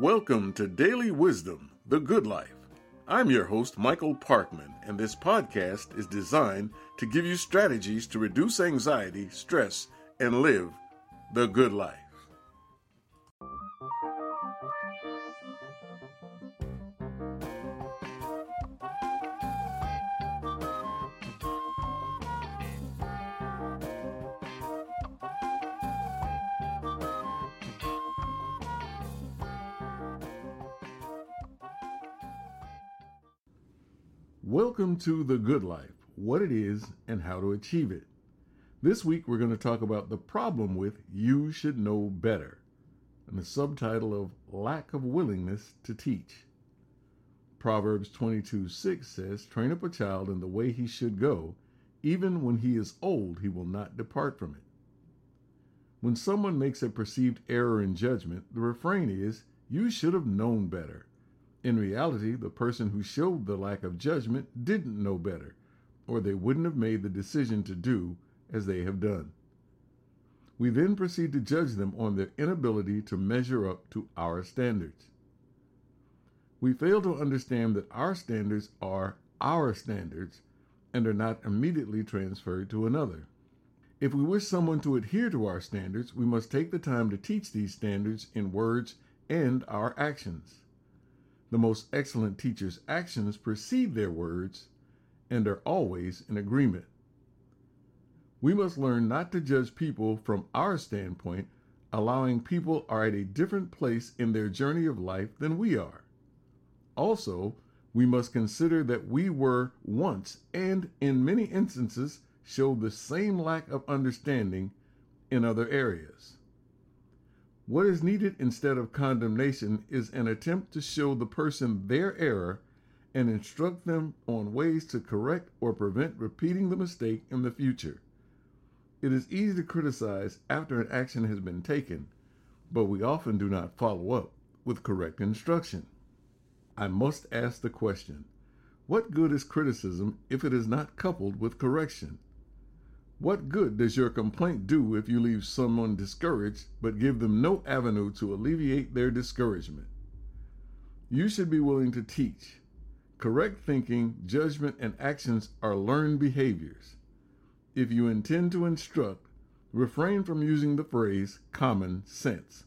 Welcome to Daily Wisdom, The Good Life. I'm your host, Michael Parkman, and this podcast is designed to give you strategies to reduce anxiety, stress, and live the good life. Welcome to The Good Life, what it is and how to achieve it. This week we're going to talk about the problem with you should know better and the subtitle of lack of willingness to teach. Proverbs 22 6 says, Train up a child in the way he should go, even when he is old, he will not depart from it. When someone makes a perceived error in judgment, the refrain is, You should have known better. In reality, the person who showed the lack of judgment didn't know better, or they wouldn't have made the decision to do as they have done. We then proceed to judge them on their inability to measure up to our standards. We fail to understand that our standards are our standards and are not immediately transferred to another. If we wish someone to adhere to our standards, we must take the time to teach these standards in words and our actions. The most excellent teachers' actions precede their words and are always in agreement. We must learn not to judge people from our standpoint, allowing people are at a different place in their journey of life than we are. Also, we must consider that we were once and in many instances showed the same lack of understanding in other areas. What is needed instead of condemnation is an attempt to show the person their error and instruct them on ways to correct or prevent repeating the mistake in the future. It is easy to criticize after an action has been taken, but we often do not follow up with correct instruction. I must ask the question what good is criticism if it is not coupled with correction? What good does your complaint do if you leave someone discouraged but give them no avenue to alleviate their discouragement? You should be willing to teach. Correct thinking, judgment, and actions are learned behaviors. If you intend to instruct, refrain from using the phrase common sense.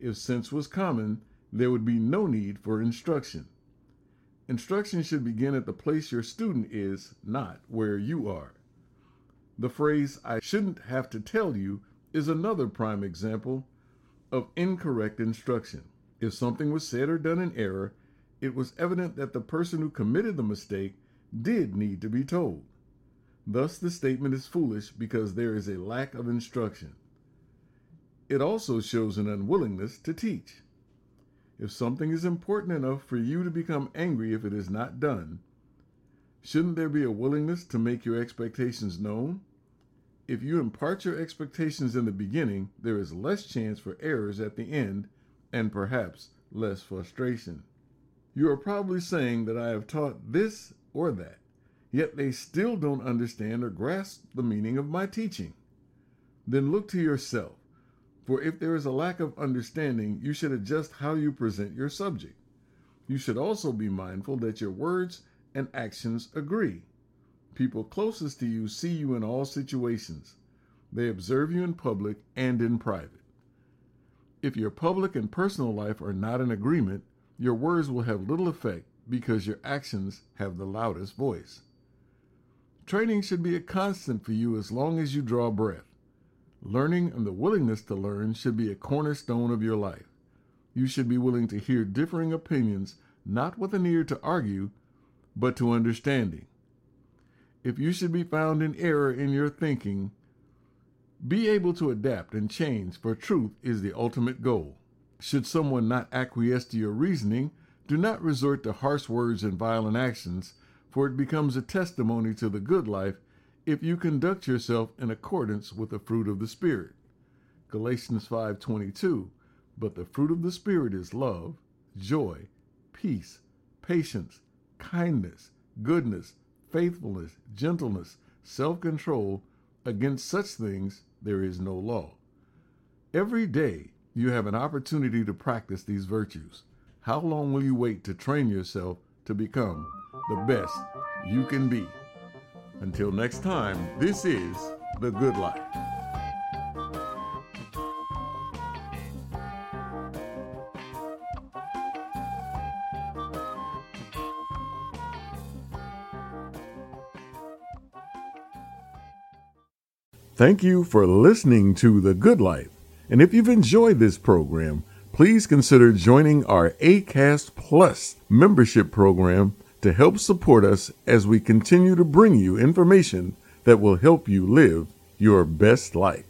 If sense was common, there would be no need for instruction. Instruction should begin at the place your student is, not where you are. The phrase, I shouldn't have to tell you, is another prime example of incorrect instruction. If something was said or done in error, it was evident that the person who committed the mistake did need to be told. Thus, the statement is foolish because there is a lack of instruction. It also shows an unwillingness to teach. If something is important enough for you to become angry if it is not done, shouldn't there be a willingness to make your expectations known? If you impart your expectations in the beginning, there is less chance for errors at the end and perhaps less frustration. You are probably saying that I have taught this or that, yet they still don't understand or grasp the meaning of my teaching. Then look to yourself, for if there is a lack of understanding, you should adjust how you present your subject. You should also be mindful that your words and actions agree. People closest to you see you in all situations. They observe you in public and in private. If your public and personal life are not in agreement, your words will have little effect because your actions have the loudest voice. Training should be a constant for you as long as you draw breath. Learning and the willingness to learn should be a cornerstone of your life. You should be willing to hear differing opinions, not with an ear to argue, but to understanding if you should be found in error in your thinking, be able to adapt and change, for truth is the ultimate goal. Should someone not acquiesce to your reasoning, do not resort to harsh words and violent actions, for it becomes a testimony to the good life if you conduct yourself in accordance with the fruit of the Spirit. Galatians 5:22 But the fruit of the Spirit is love, joy, peace, patience, kindness, goodness, faithfulness, gentleness, self control. Against such things there is no law. Every day you have an opportunity to practice these virtues. How long will you wait to train yourself to become the best you can be? Until next time, this is The Good Life. Thank you for listening to The Good Life. And if you've enjoyed this program, please consider joining our ACAST Plus membership program to help support us as we continue to bring you information that will help you live your best life.